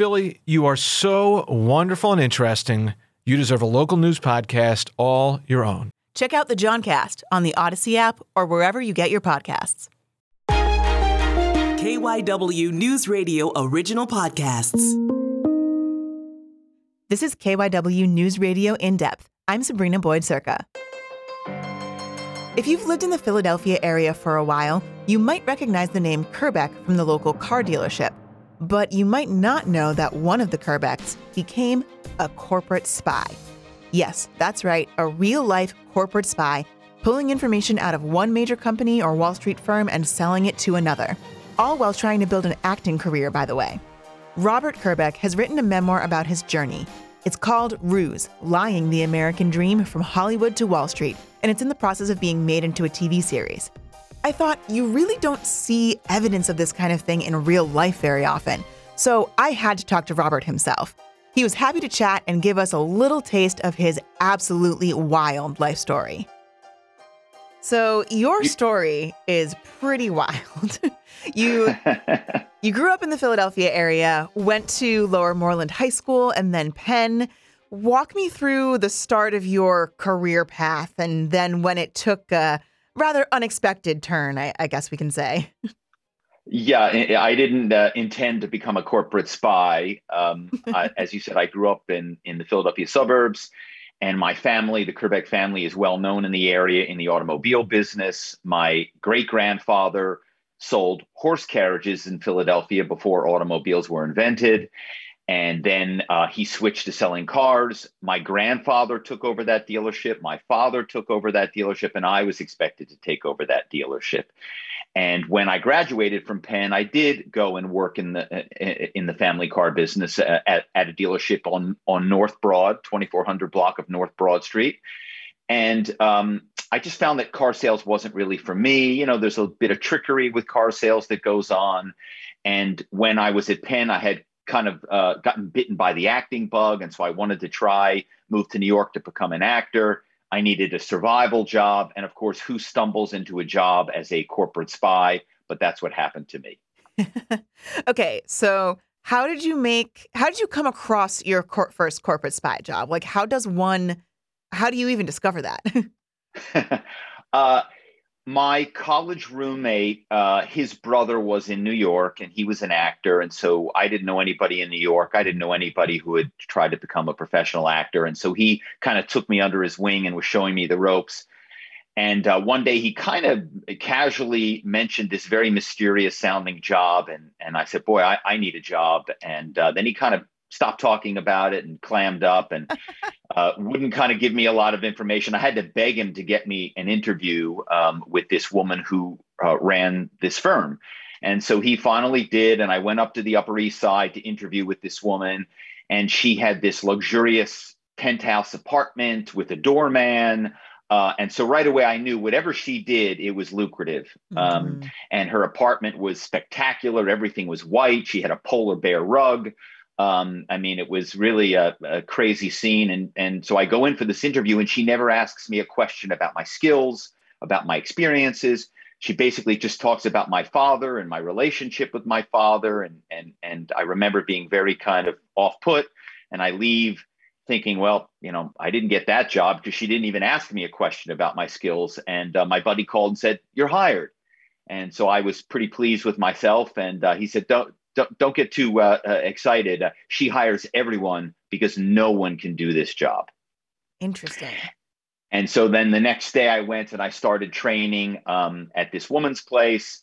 Philly, you are so wonderful and interesting. You deserve a local news podcast all your own. Check out the Johncast on the Odyssey app or wherever you get your podcasts. KYW News Radio original podcasts. This is KYW News Radio In Depth. I'm Sabrina Boyd Circa. If you've lived in the Philadelphia area for a while, you might recognize the name Kerbeck from the local car dealership. But you might not know that one of the Kerbecks became a corporate spy. Yes, that's right, a real life corporate spy, pulling information out of one major company or Wall Street firm and selling it to another. All while trying to build an acting career, by the way. Robert Kerbeck has written a memoir about his journey. It's called Ruse Lying the American Dream from Hollywood to Wall Street, and it's in the process of being made into a TV series. I thought you really don't see evidence of this kind of thing in real life very often, so I had to talk to Robert himself. He was happy to chat and give us a little taste of his absolutely wild life story. So, your story is pretty wild. you you grew up in the Philadelphia area, went to Lower Moreland High School and then Penn. Walk me through the start of your career path and then when it took a rather unexpected turn, I, I guess we can say. Yeah, I didn't uh, intend to become a corporate spy. Um, I, as you said, I grew up in in the Philadelphia suburbs, and my family, the Kerbeck family, is well known in the area in the automobile business. My great grandfather sold horse carriages in Philadelphia before automobiles were invented. And then uh, he switched to selling cars. My grandfather took over that dealership. My father took over that dealership, and I was expected to take over that dealership. And when I graduated from Penn, I did go and work in the in the family car business uh, at, at a dealership on on North Broad, 2400 block of North Broad Street. And um, I just found that car sales wasn't really for me. You know, there's a bit of trickery with car sales that goes on. And when I was at Penn, I had kind of uh, gotten bitten by the acting bug. And so I wanted to try, move to New York to become an actor. I needed a survival job. And of course, who stumbles into a job as a corporate spy? But that's what happened to me. okay. So, how did you make, how did you come across your cor- first corporate spy job? Like, how does one, how do you even discover that? uh, my college roommate, uh, his brother was in New York and he was an actor. And so I didn't know anybody in New York. I didn't know anybody who had tried to become a professional actor. And so he kind of took me under his wing and was showing me the ropes. And uh, one day he kind of casually mentioned this very mysterious sounding job. And, and I said, Boy, I, I need a job. And uh, then he kind of stopped talking about it and clammed up and uh, wouldn't kind of give me a lot of information. I had to beg him to get me an interview um, with this woman who uh, ran this firm. And so he finally did. And I went up to the Upper East Side to interview with this woman. And she had this luxurious penthouse apartment with a doorman. Uh, and so right away, I knew whatever she did, it was lucrative. Um, mm-hmm. and her apartment was spectacular. Everything was white. She had a polar bear rug. Um, I mean, it was really a, a, crazy scene. And, and so I go in for this interview, and she never asks me a question about my skills, about my experiences. She basically just talks about my father and my relationship with my father. And, and, and I remember being very kind of off put. And I leave thinking, well, you know, I didn't get that job because she didn't even ask me a question about my skills. And uh, my buddy called and said, You're hired. And so I was pretty pleased with myself. And uh, he said, Don't, don't, don't get too uh, uh, excited. Uh, she hires everyone because no one can do this job. Interesting. And so then the next day I went and I started training um, at this woman's place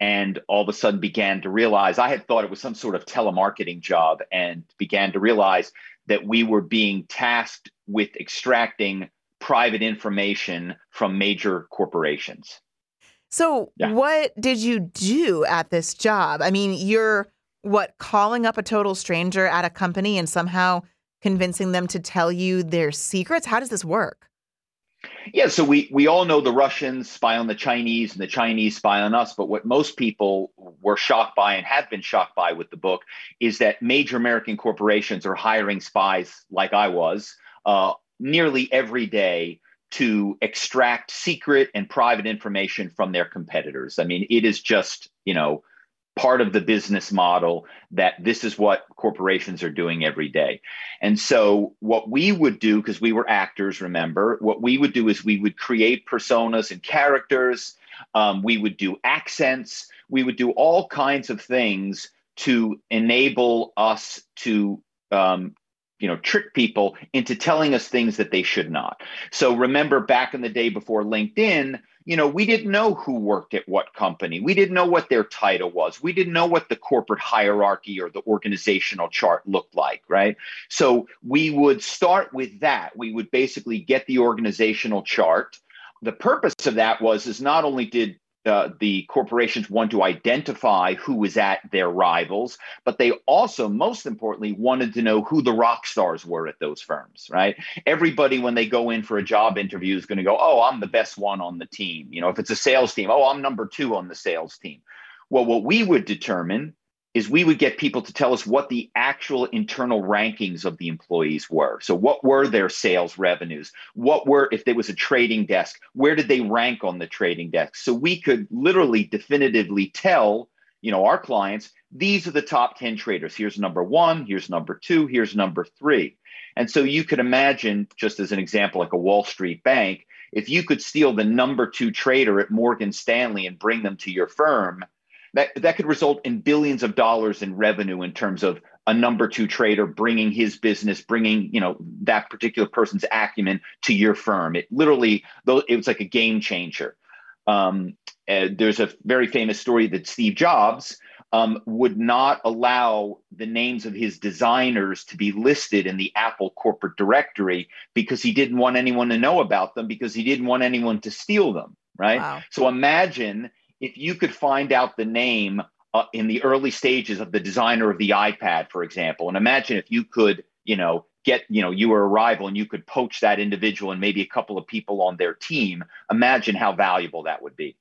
and all of a sudden began to realize I had thought it was some sort of telemarketing job and began to realize that we were being tasked with extracting private information from major corporations. So, yeah. what did you do at this job? I mean, you're what calling up a total stranger at a company and somehow convincing them to tell you their secrets? How does this work? Yeah, so we we all know the Russians spy on the Chinese and the Chinese spy on us, but what most people were shocked by and have been shocked by with the book is that major American corporations are hiring spies like I was uh, nearly every day to extract secret and private information from their competitors. I mean, it is just, you know, part of the business model that this is what corporations are doing every day. And so, what we would do, because we were actors, remember, what we would do is we would create personas and characters, um, we would do accents, we would do all kinds of things to enable us to um, you know trick people into telling us things that they should not. So remember back in the day before linkedin you know we didn't know who worked at what company. We didn't know what their title was. We didn't know what the corporate hierarchy or the organizational chart looked like right? So we would start with that. We would basically get the organizational chart. The purpose of that was is not only did the corporations want to identify who was at their rivals, but they also, most importantly, wanted to know who the rock stars were at those firms, right? Everybody, when they go in for a job interview, is going to go, Oh, I'm the best one on the team. You know, if it's a sales team, oh, I'm number two on the sales team. Well, what we would determine is we would get people to tell us what the actual internal rankings of the employees were. So, what were their sales revenues? What were, if there was a trading desk, where did they rank on the trading desk? So, we could literally definitively tell you know our clients these are the top 10 traders here's number one here's number two here's number three and so you could imagine just as an example like a wall street bank if you could steal the number two trader at morgan stanley and bring them to your firm that that could result in billions of dollars in revenue in terms of a number two trader bringing his business bringing you know that particular person's acumen to your firm. It literally though it was like a game changer. Um, uh, there's a very famous story that steve jobs um, would not allow the names of his designers to be listed in the apple corporate directory because he didn't want anyone to know about them because he didn't want anyone to steal them right? Wow. so imagine if you could find out the name uh, in the early stages of the designer of the iPad, for example, and imagine if you could, you know, get, you know, you were a rival and you could poach that individual and maybe a couple of people on their team. Imagine how valuable that would be.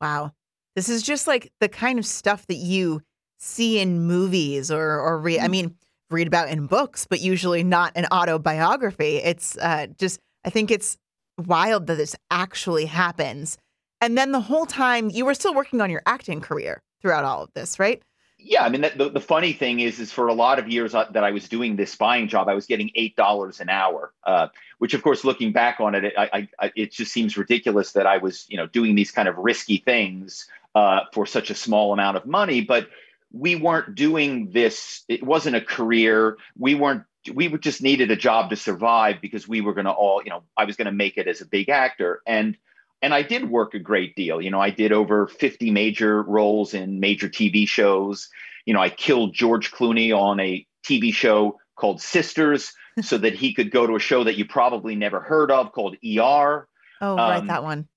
Wow. This is just like the kind of stuff that you see in movies or or read. I mm-hmm. mean, read about in books, but usually not an autobiography. It's uh, just I think it's wild that this actually happens. And then the whole time you were still working on your acting career throughout all of this, right? Yeah, I mean the, the funny thing is, is for a lot of years uh, that I was doing this spying job, I was getting eight dollars an hour, uh, which of course, looking back on it, I, I, it just seems ridiculous that I was, you know, doing these kind of risky things uh, for such a small amount of money. But we weren't doing this; it wasn't a career. We weren't. We just needed a job to survive because we were going to all, you know, I was going to make it as a big actor, and and I did work a great deal. You know, I did over 50 major roles in major TV shows. You know, I killed George Clooney on a TV show called Sisters so that he could go to a show that you probably never heard of called ER. Oh, right, um, that one.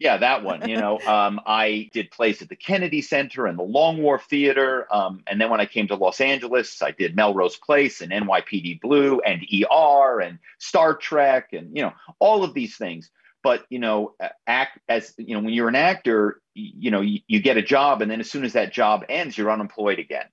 Yeah, that one. You know, um, I did plays at the Kennedy Center and the Long Wharf Theater. Um, and then when I came to Los Angeles, I did Melrose Place and NYPD Blue and ER and Star Trek and, you know, all of these things but you know act as you know when you're an actor you know you, you, get a job and then as soon as that job ends you're unemployed again.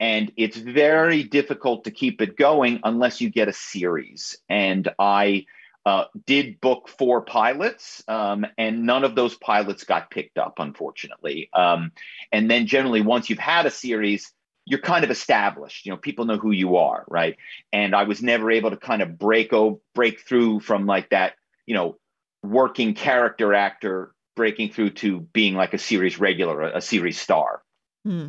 And it's very difficult to keep it going unless you get a series. And i uh, did book four pilots um, and none of those pilots got picked up unfortunately. Um, and then generally once you've had a series you're kind of established. You know people know who you are right? And i was never able to kind of break over break through from like that you know working character actor breaking through to being like a series regular, a, a series star. Hmm.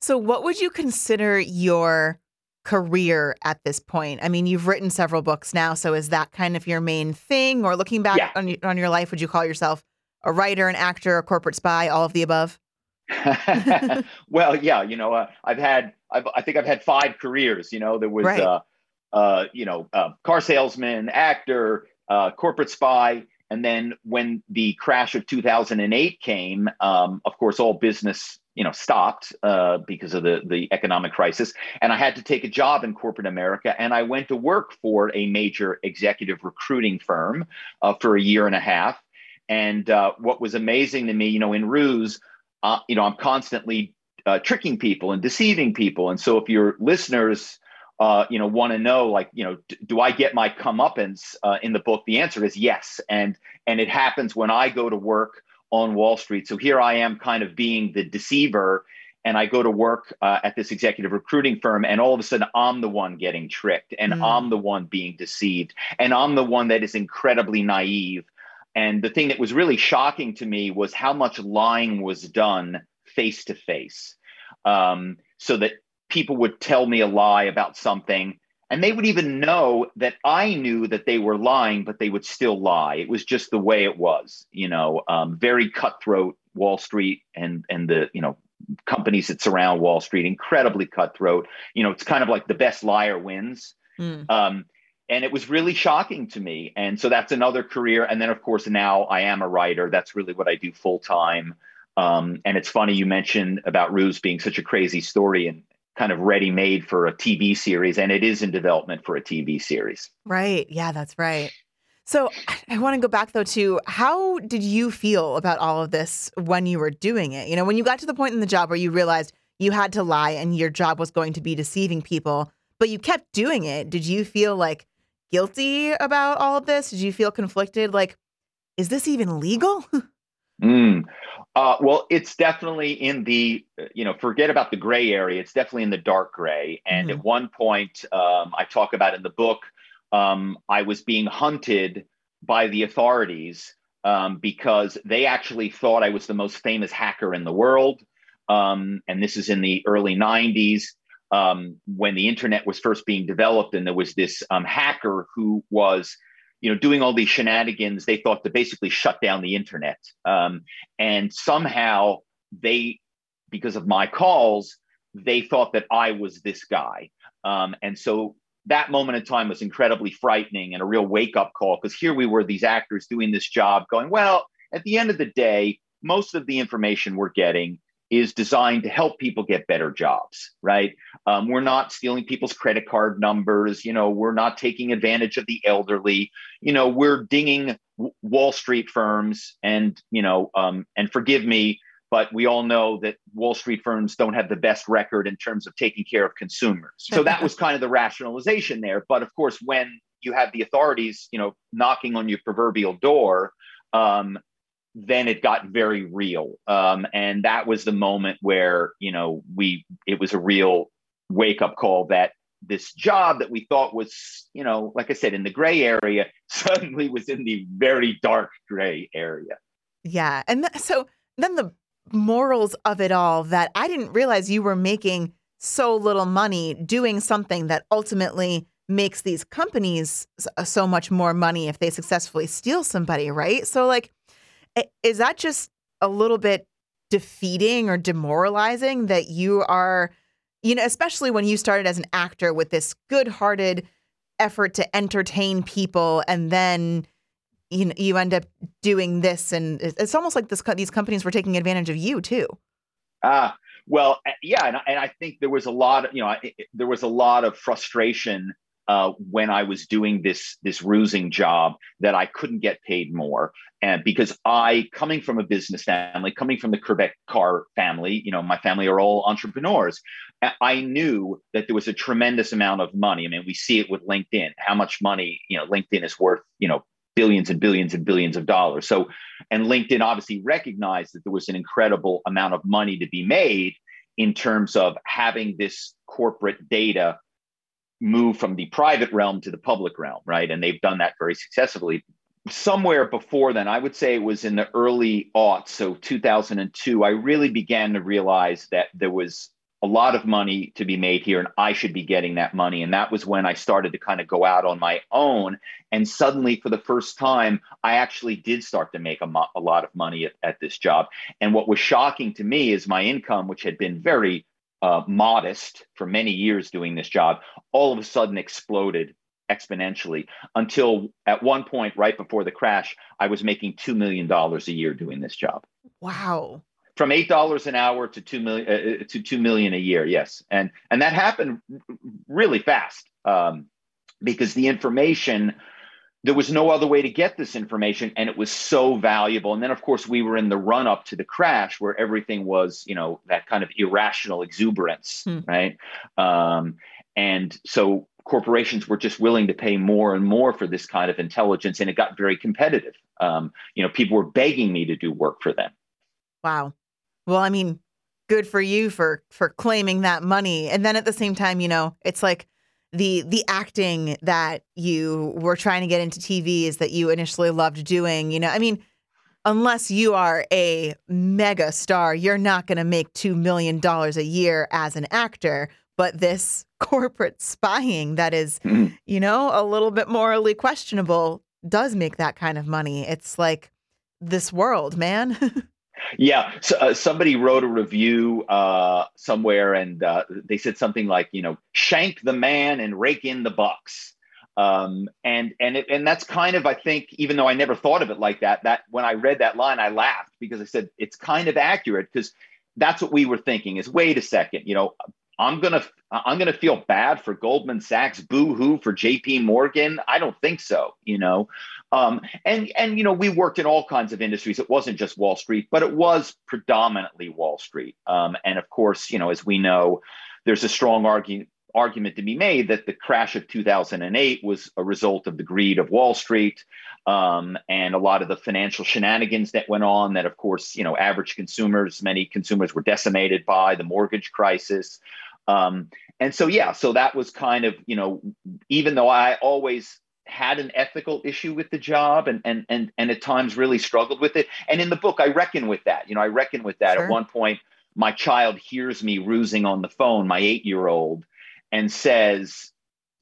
So, what would you consider your career at this point? I mean, you've written several books now, so is that kind of your main thing? Or looking back yeah. on, on your life, would you call yourself a writer, an actor, a corporate spy, all of the above? well, yeah, you know, uh, I've had, I've, i think I've had five careers. You know, there was, right. uh, uh, you know, uh, car salesman, actor, uh, corporate spy, and then when the crash of 2008 came, um, of course, all business you know stopped uh, because of the the economic crisis, and I had to take a job in corporate America. And I went to work for a major executive recruiting firm uh, for a year and a half. And uh, what was amazing to me, you know, in Ruse, uh, you know, I'm constantly uh, tricking people and deceiving people. And so, if your listeners uh, you know, want to know, like, you know, d- do I get my comeuppance uh, in the book? The answer is yes, and and it happens when I go to work on Wall Street. So here I am, kind of being the deceiver, and I go to work uh, at this executive recruiting firm, and all of a sudden I'm the one getting tricked, and mm. I'm the one being deceived, and I'm the one that is incredibly naive. And the thing that was really shocking to me was how much lying was done face to face, so that people would tell me a lie about something. And they would even know that I knew that they were lying, but they would still lie. It was just the way it was, you know, um, very cutthroat Wall Street and and the you know companies that surround Wall Street, incredibly cutthroat. You know, it's kind of like the best liar wins. Mm. Um, and it was really shocking to me. And so that's another career. And then, of course, now I am a writer. That's really what I do full time. Um, and it's funny you mentioned about Ruse being such a crazy story and kind of ready made for a TV series. And it is in development for a TV series. Right. Yeah, that's right. So I want to go back though to how did you feel about all of this when you were doing it? You know, when you got to the point in the job where you realized you had to lie and your job was going to be deceiving people, but you kept doing it. Did you feel like guilty about all of this? Did you feel conflicted? Like, is this even legal? mm. uh, well, it's definitely in the, you know, forget about the gray area. It's definitely in the dark gray. And mm-hmm. at one point, um, I talk about in the book, um, I was being hunted by the authorities um, because they actually thought I was the most famous hacker in the world. Um, and this is in the early 90s um, when the internet was first being developed. And there was this um, hacker who was you know, doing all these shenanigans, they thought to basically shut down the internet. Um, and somehow they, because of my calls, they thought that I was this guy. Um, and so that moment in time was incredibly frightening and a real wake up call because here we were, these actors doing this job, going, well, at the end of the day, most of the information we're getting is designed to help people get better jobs, right? Um, we're not stealing people's credit card numbers. You know, we're not taking advantage of the elderly. You know, we're dinging Wall Street firms, and you know, um, and forgive me, but we all know that Wall Street firms don't have the best record in terms of taking care of consumers. So that was kind of the rationalization there. But of course, when you have the authorities, you know, knocking on your proverbial door, um, then it got very real. Um, and that was the moment where, you know, we, it was a real wake up call that this job that we thought was, you know, like I said, in the gray area suddenly was in the very dark gray area. Yeah. And th- so then the morals of it all that I didn't realize you were making so little money doing something that ultimately makes these companies so much more money if they successfully steal somebody, right? So, like, is that just a little bit defeating or demoralizing that you are, you know, especially when you started as an actor with this good hearted effort to entertain people and then you know, you end up doing this, and it's almost like this. These companies were taking advantage of you too. Ah, uh, well, yeah, and, and, I think there was a lot of you know it, there was a lot of frustration uh, when I was doing this this rusing job that I couldn't get paid more, and because I coming from a business family, coming from the Kerbeck Car family, you know, my family are all entrepreneurs. I knew that there was a tremendous amount of money. I mean, we see it with LinkedIn, how much money you know LinkedIn is worth, you know, billions and billions and billions of dollars. So, and LinkedIn obviously recognized that there was an incredible amount of money to be made in terms of having this corporate data move from the private realm to the public realm, right? And they've done that very successfully. Somewhere before then, I would say it was in the early aughts, so 2002, I really began to realize that there was a lot of money to be made here and I should be getting that money. And that was when I started to kind of go out on my own. And suddenly, for the first time, I actually did start to make a, mo- a lot of money at, at, this job. And what was shocking to me is my income, which had been very uh, modest for many years doing this job, all of a sudden exploded exponentially until at one point, right before the crash, I was making $2 million a year doing this job. Wow from eight dollars an hour to two million uh, uh, to two million a year. Yes, and and that happened really fast um, because the information there was no other way to get this information and it was so valuable. And then of course we were in the run up to the crash where everything was you know that kind of irrational exuberance hmm. right? Um, and so corporations were just willing to pay more and more for this kind of intelligence and it got very competitive. Um, you know people were begging me to do work for them. Wow. Well, I mean, good for you for for claiming that money. And then at the same time, you know, it's like the the acting that you were trying to get into TV is that you initially loved doing. You know, I mean, unless you are a mega star, you're not going to make two million dollars a year as an actor. But this corporate spying that is, Mhm. you know, a little bit morally questionable does make that kind of money. It's like this world, man. Yeah, so, uh, somebody wrote a review uh, somewhere, and uh, they said something like, you know, shank the man and rake in the bucks. Um, and and it, and that's kind of, I think, even though I never thought of it like that, that when I read that line, I laughed because I said it's kind of accurate because that's what we were thinking. Is wait a second, you know, I'm gonna I'm gonna feel bad for Goldman Sachs, boo hoo for J.P. Morgan. I don't think so, you know. Um, and and you know we worked in all kinds of industries. It wasn't just Wall Street, but it was predominantly Wall Street. Um, and of course, you know, as we know, there's a strong argument argument to be made that the crash of 2008 was a result of the greed of Wall Street um, and a lot of the financial shenanigans that went on. That of course, you know, average consumers, many consumers were decimated by the mortgage crisis. Um, and so, yeah, so that was kind of, you know, even though I always had an ethical issue with the job and and and and at times really struggled with it. And in the book, I reckon with that. You know, I reckon with that. Sure. At one point, my child hears me rusing on the phone, my eight-year-old, and says,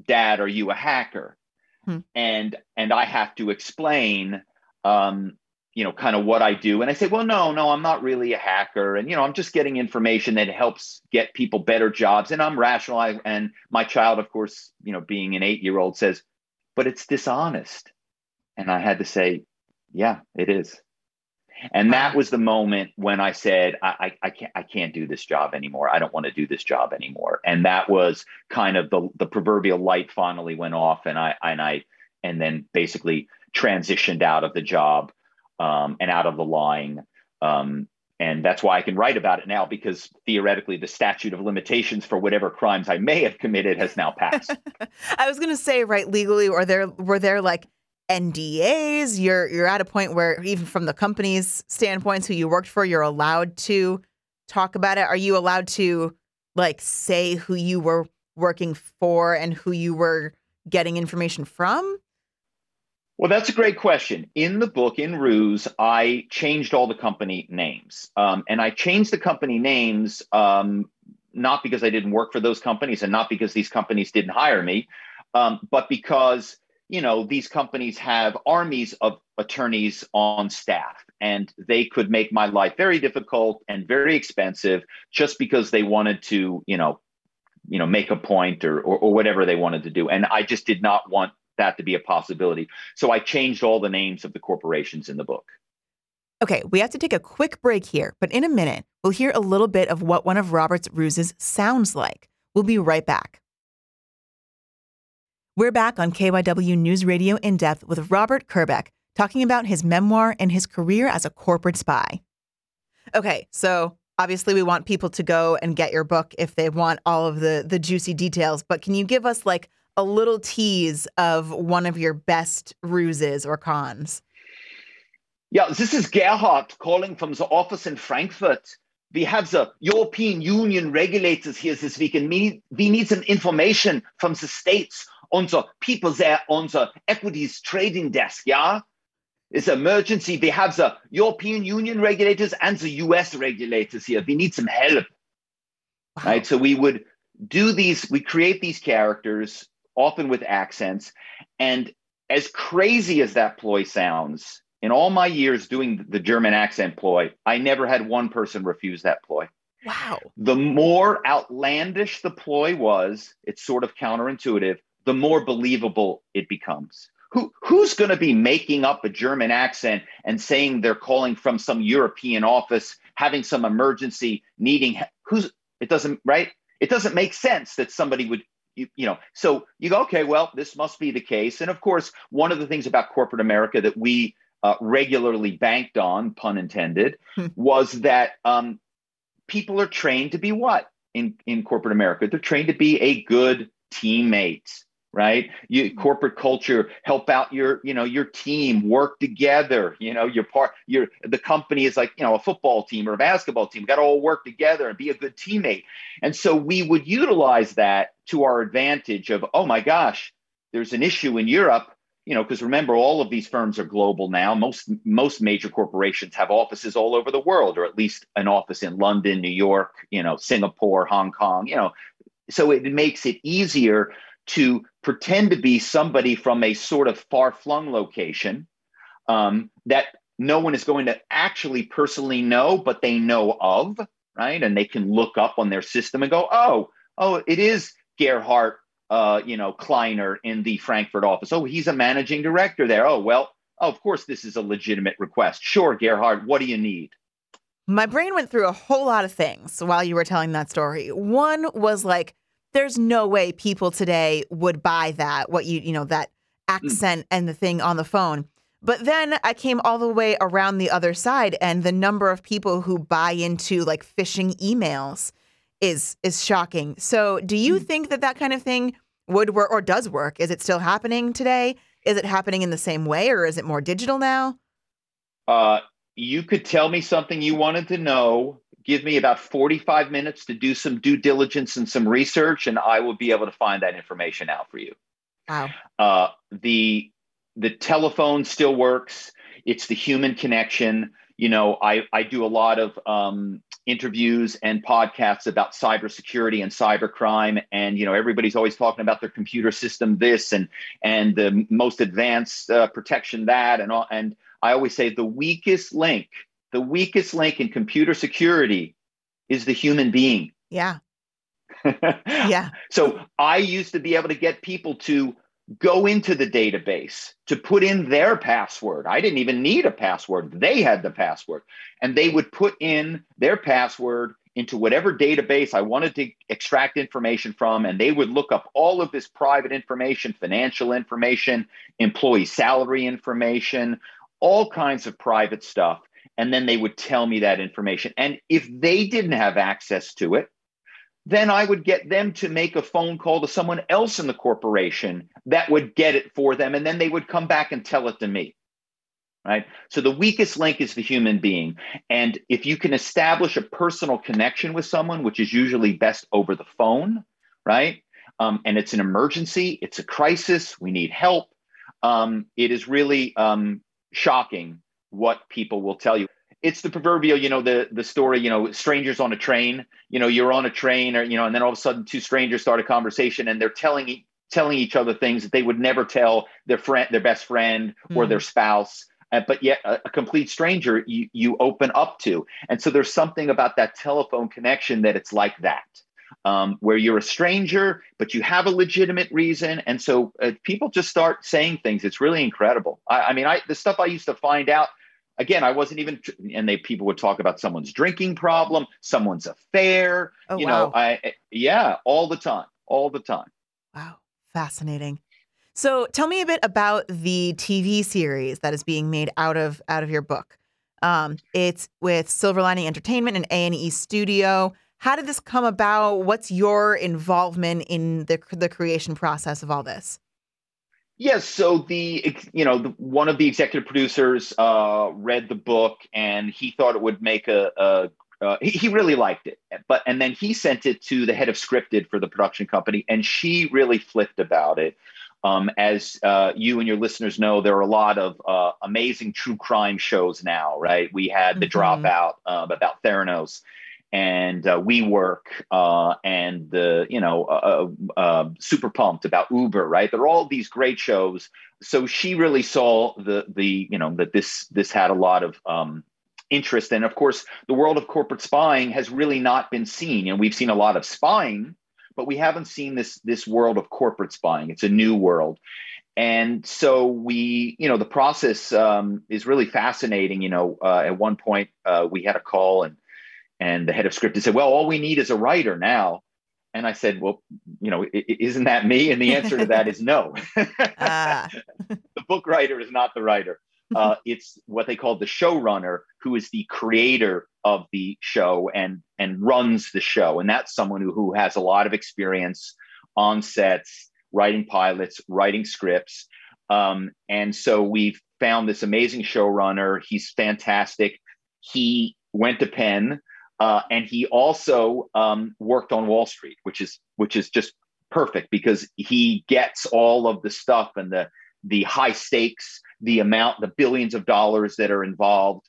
"Dad, are you a hacker?" Hmm. And and I have to explain. Um, you know, kind of what I do. And I say, well, no, no, I'm not really a hacker. And, you know, I'm just getting information that helps get people better jobs. And I'm rational. I, and my child, of course, you know, being an eight year old says, but it's dishonest. And I had to say, yeah, it is. And that was the moment when I said, I, I, I can't, I can't do this job anymore. I don't want to do this job anymore. And that was kind of the, the proverbial light finally went off. And I, and I, and then basically transitioned out of the job um, and out of the lying. Um, and that's why I can write about it now because theoretically the statute of limitations for whatever crimes I may have committed has now passed. I was gonna say, right, legally, or there were there like NDAs? You're you're at a point where even from the company's standpoints, who you worked for, you're allowed to talk about it. Are you allowed to like say who you were working for and who you were getting information from? Well, that's a great question. In the book, in Ruse, I changed all the company names. Um, and I changed the company names um, not because I didn't work for those companies and not because these companies didn't hire me, um, but because, you know, these companies have armies of attorneys on staff and they could make my life very difficult and very expensive just because they wanted to, you know, you know, make a point or, or, or whatever they wanted to do. And I just did not want that to be a possibility. So I changed all the names of the corporations in the book. Okay, we have to take a quick break here, but in a minute, we'll hear a little bit of what one of Robert's ruses sounds like. We'll be right back. We're back on KYW News Radio in depth with Robert Kerbeck talking about his memoir and his career as a corporate spy. Okay, so obviously we want people to go and get your book if they want all of the the juicy details, but can you give us like a little tease of one of your best ruses or cons? Yeah, this is Gerhard calling from the office in Frankfurt. We have the European Union regulators here this week, and we, we need some information from the states on the people there on the equities trading desk. Yeah, it's emergency. We have the European Union regulators and the US regulators here. We need some help. Wow. Right. So we would do these, we create these characters, often with accents. And as crazy as that ploy sounds, in all my years doing the German accent ploy, I never had one person refuse that ploy. Wow. The more outlandish the ploy was, it's sort of counterintuitive, the more believable it becomes. Who, who's going to be making up a German accent and saying they're calling from some European office, having some emergency, needing who's it doesn't right? It doesn't make sense that somebody would you, you know. So you go, okay, well, this must be the case. And of course, one of the things about corporate America that we uh, regularly banked on, pun intended, Hmm. was that um, people are trained to be what in in corporate America? They're trained to be a good teammate. Right? You mm-hmm. corporate culture help out your you know your team work together you know your part your the company is like you know a football team or a basketball team. Got to all work together and be a good teammate. And so we would utilize that to our advantage of oh my gosh there's an issue in europe you know because remember all of these firms are global now. Most most major corporations have offices all over the world or at least an office in london new york you know singapore hong kong you know. So it makes it easier to pretend to be somebody from a sort of far flung location um, that no one is going to actually personally know, but they know of, right? And they can look up on their system and go, oh, oh, it is Gerhard, uh, you know, Kleiner in the Frankfurt office. Oh, he's a managing director there. Oh, well, oh, of course, this is a legitimate request. Sure, Gerhard, what do you need? My brain went through a whole lot of things while you were telling that story. One was like, there's no way people today would buy that, what you, you know, that hmm. accent mm. and the thing on the phone. But then I came all the way around the other side, and the number of people who buy into like phishing emails is is shocking. So, do you mm. think that that kind of thing would work or does work? Is it still happening today? Is it happening in the same way, or is it more digital now? Uh, you could tell me something you wanted to know give me about 45 minutes to do some due diligence and some research, and I will be able to find that information out for you. Wow. Uh, the the telephone still works. It's the human connection. You know, I, I do a lot of um, interviews and podcasts about cybersecurity and cybercrime, and you know, everybody's always talking about their computer system this and and the most advanced uh, protection that and all. And I always say the weakest link the weakest link in computer security is the human being. Yeah. yeah. So I used to be able to get people to go into the database to put in their password. I didn't even need a password. They had the password. And they would put in their password into whatever database I wanted to extract information from. And they would look up all of this private information, financial information, employee salary information, all kinds of private stuff and then they would tell me that information. And if they didn't have access to it, then I would get them to make a phone call to someone else in the corporation that would get it for them. And then they would come back and tell it to me. Right. So the weakest link is the human being. And if you can establish a personal connection with someone, which is usually best over the phone, right? Um, and it's an emergency, it's a crisis, we need help. Um, it is really um, shocking what people will tell you. It's the proverbial you know the the story you know strangers on a train you know you're on a train or you know and then all of a sudden two strangers start a conversation and they're telling telling each other things that they would never tell their friend their best friend or mm their spouse. Uh, but yet a, a, complete stranger you, you open up to. And so there's something about that telephone connection that it's like that um, where you're a stranger but you have a legitimate reason and so uh, people just start saying things it's really incredible I, I mean i the stuff i used to find out again, I wasn't even, and they people would talk about someone's drinking problem, someone's affair. Oh, you wow. know, I yeah, all the time, all the time. Wow, fascinating. So tell me a bit about the TV series that is being made out of out of your book. Um, it's with Silver Lining Entertainment and A and E Studio. How did this come about? What's your involvement in the the creation process of all this? Yes. So the you know the, one of the executive producers uh, read the book and he thought it would make a, a uh, he, he, really liked it, but and then he sent it to the head of scripted for the production company, and she really flipped about it. Um, as uh, you and your listeners know, there are a lot of uh, amazing true crime shows now, right? We had the mm-hmm. Dropout uh, about Theranos, and uh, WeWork uh, and the you know uh, uh, uh, Super Pumped about Uber, right? There are all these great shows. So she really saw the the you know that this this had a lot of um, interest, and of course the world of corporate spying has really not been seen. And we've seen a lot of spying, but we haven't seen this this world of corporate spying. It's a new world. And so we, you know, the process um, is really fascinating. You know, uh, at one point we had a call and and the head of script said, Well, all we need is a writer now. And I said, Well, you know, isn't that me? And the answer to that is no. ah. the book writer is not the writer. Uh, it's what they call the showrunner, who is the creator of the show and and runs the show. And that's someone who, who has a lot of experience on sets, writing pilots, writing scripts. Um, and so we've found this amazing showrunner. He's fantastic. He went to Penn, uh, and he also um, worked on Wall Street, which is which is just perfect because he gets all of the stuff and the the high stakes, the amount, the billions of dollars that are involved.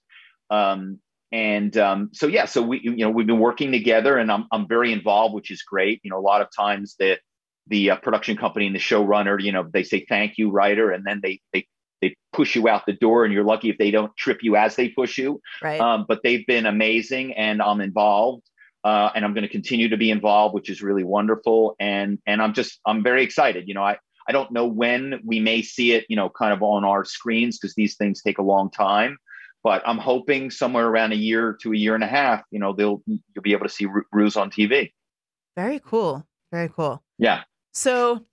Um, and um, so yeah, so we you know we've been working together, and I'm I'm very involved, which is great. You know, a lot of times that the uh, production company and the showrunner, you know, they say thank you, writer, and then they they they push you out the door, and you're lucky if they don't trip you as they push you. Right. Um, but they've been amazing, and I'm involved, uh, and I'm going to continue to be involved, which is really wonderful. And and I'm just I'm very excited. You know, I I don't know when we may see it, you know, kind of on our screens because these things take a long time. But I'm hoping somewhere around a year to a year and a half, you know, they'll you'll be able to see Ruse on TV. Very cool. Very cool. Yeah. So,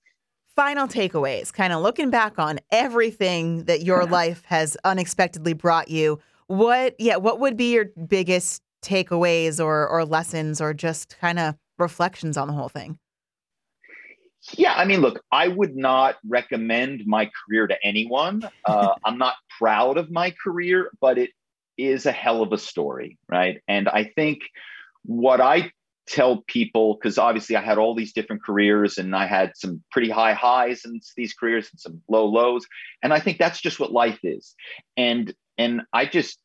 final takeaways, kind of looking back on everything that your life has unexpectedly brought you. What, yeah, what would be your biggest takeaways or or lessons or just kind of reflections on the whole thing? Yeah, I mean, look, I would not recommend my career to anyone. Uh, I'm not proud of my career, but it is a hell of a story, right? And I think what I tell people, because obviously I had all these different careers and I had some pretty high highs in these careers and some low lows. And I think that's just what life is. And and I just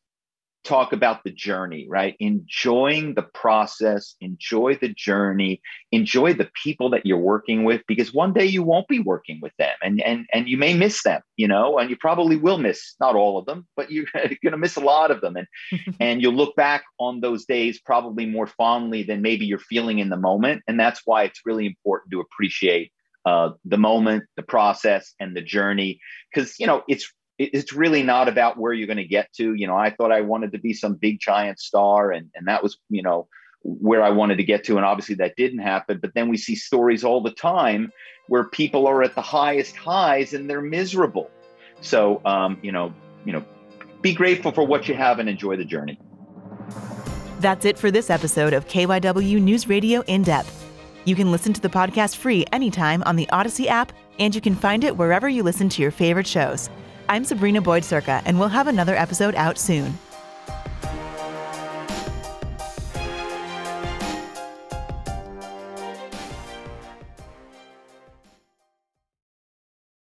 talk about the journey, right? Enjoying the process, enjoy the journey, enjoy the people that you're working with because one day you won't be working with them and and and you may miss them, you know, and you probably will miss not all of them, but you're going to miss a lot of them and and you'll look back on those days probably more fondly than maybe you're feeling in the moment and that's why it's really important to appreciate uh, the moment, the process, and the journey, because you know it's it's really not about where you're going to get to. You know, I thought I wanted to be some big giant star, and and that was you know where I wanted to get to, and obviously that didn't happen. But then we see stories all the time where people are at the highest highs and they're miserable. So um, you know, you know, be grateful for what you have and enjoy the journey. That's it for this episode of KYW News Radio In Depth. You can listen to the podcast free anytime on the Odyssey app, and you can find it wherever you listen to your favorite shows. I'm Sabrina Boyd Circa, and we'll have another episode out soon.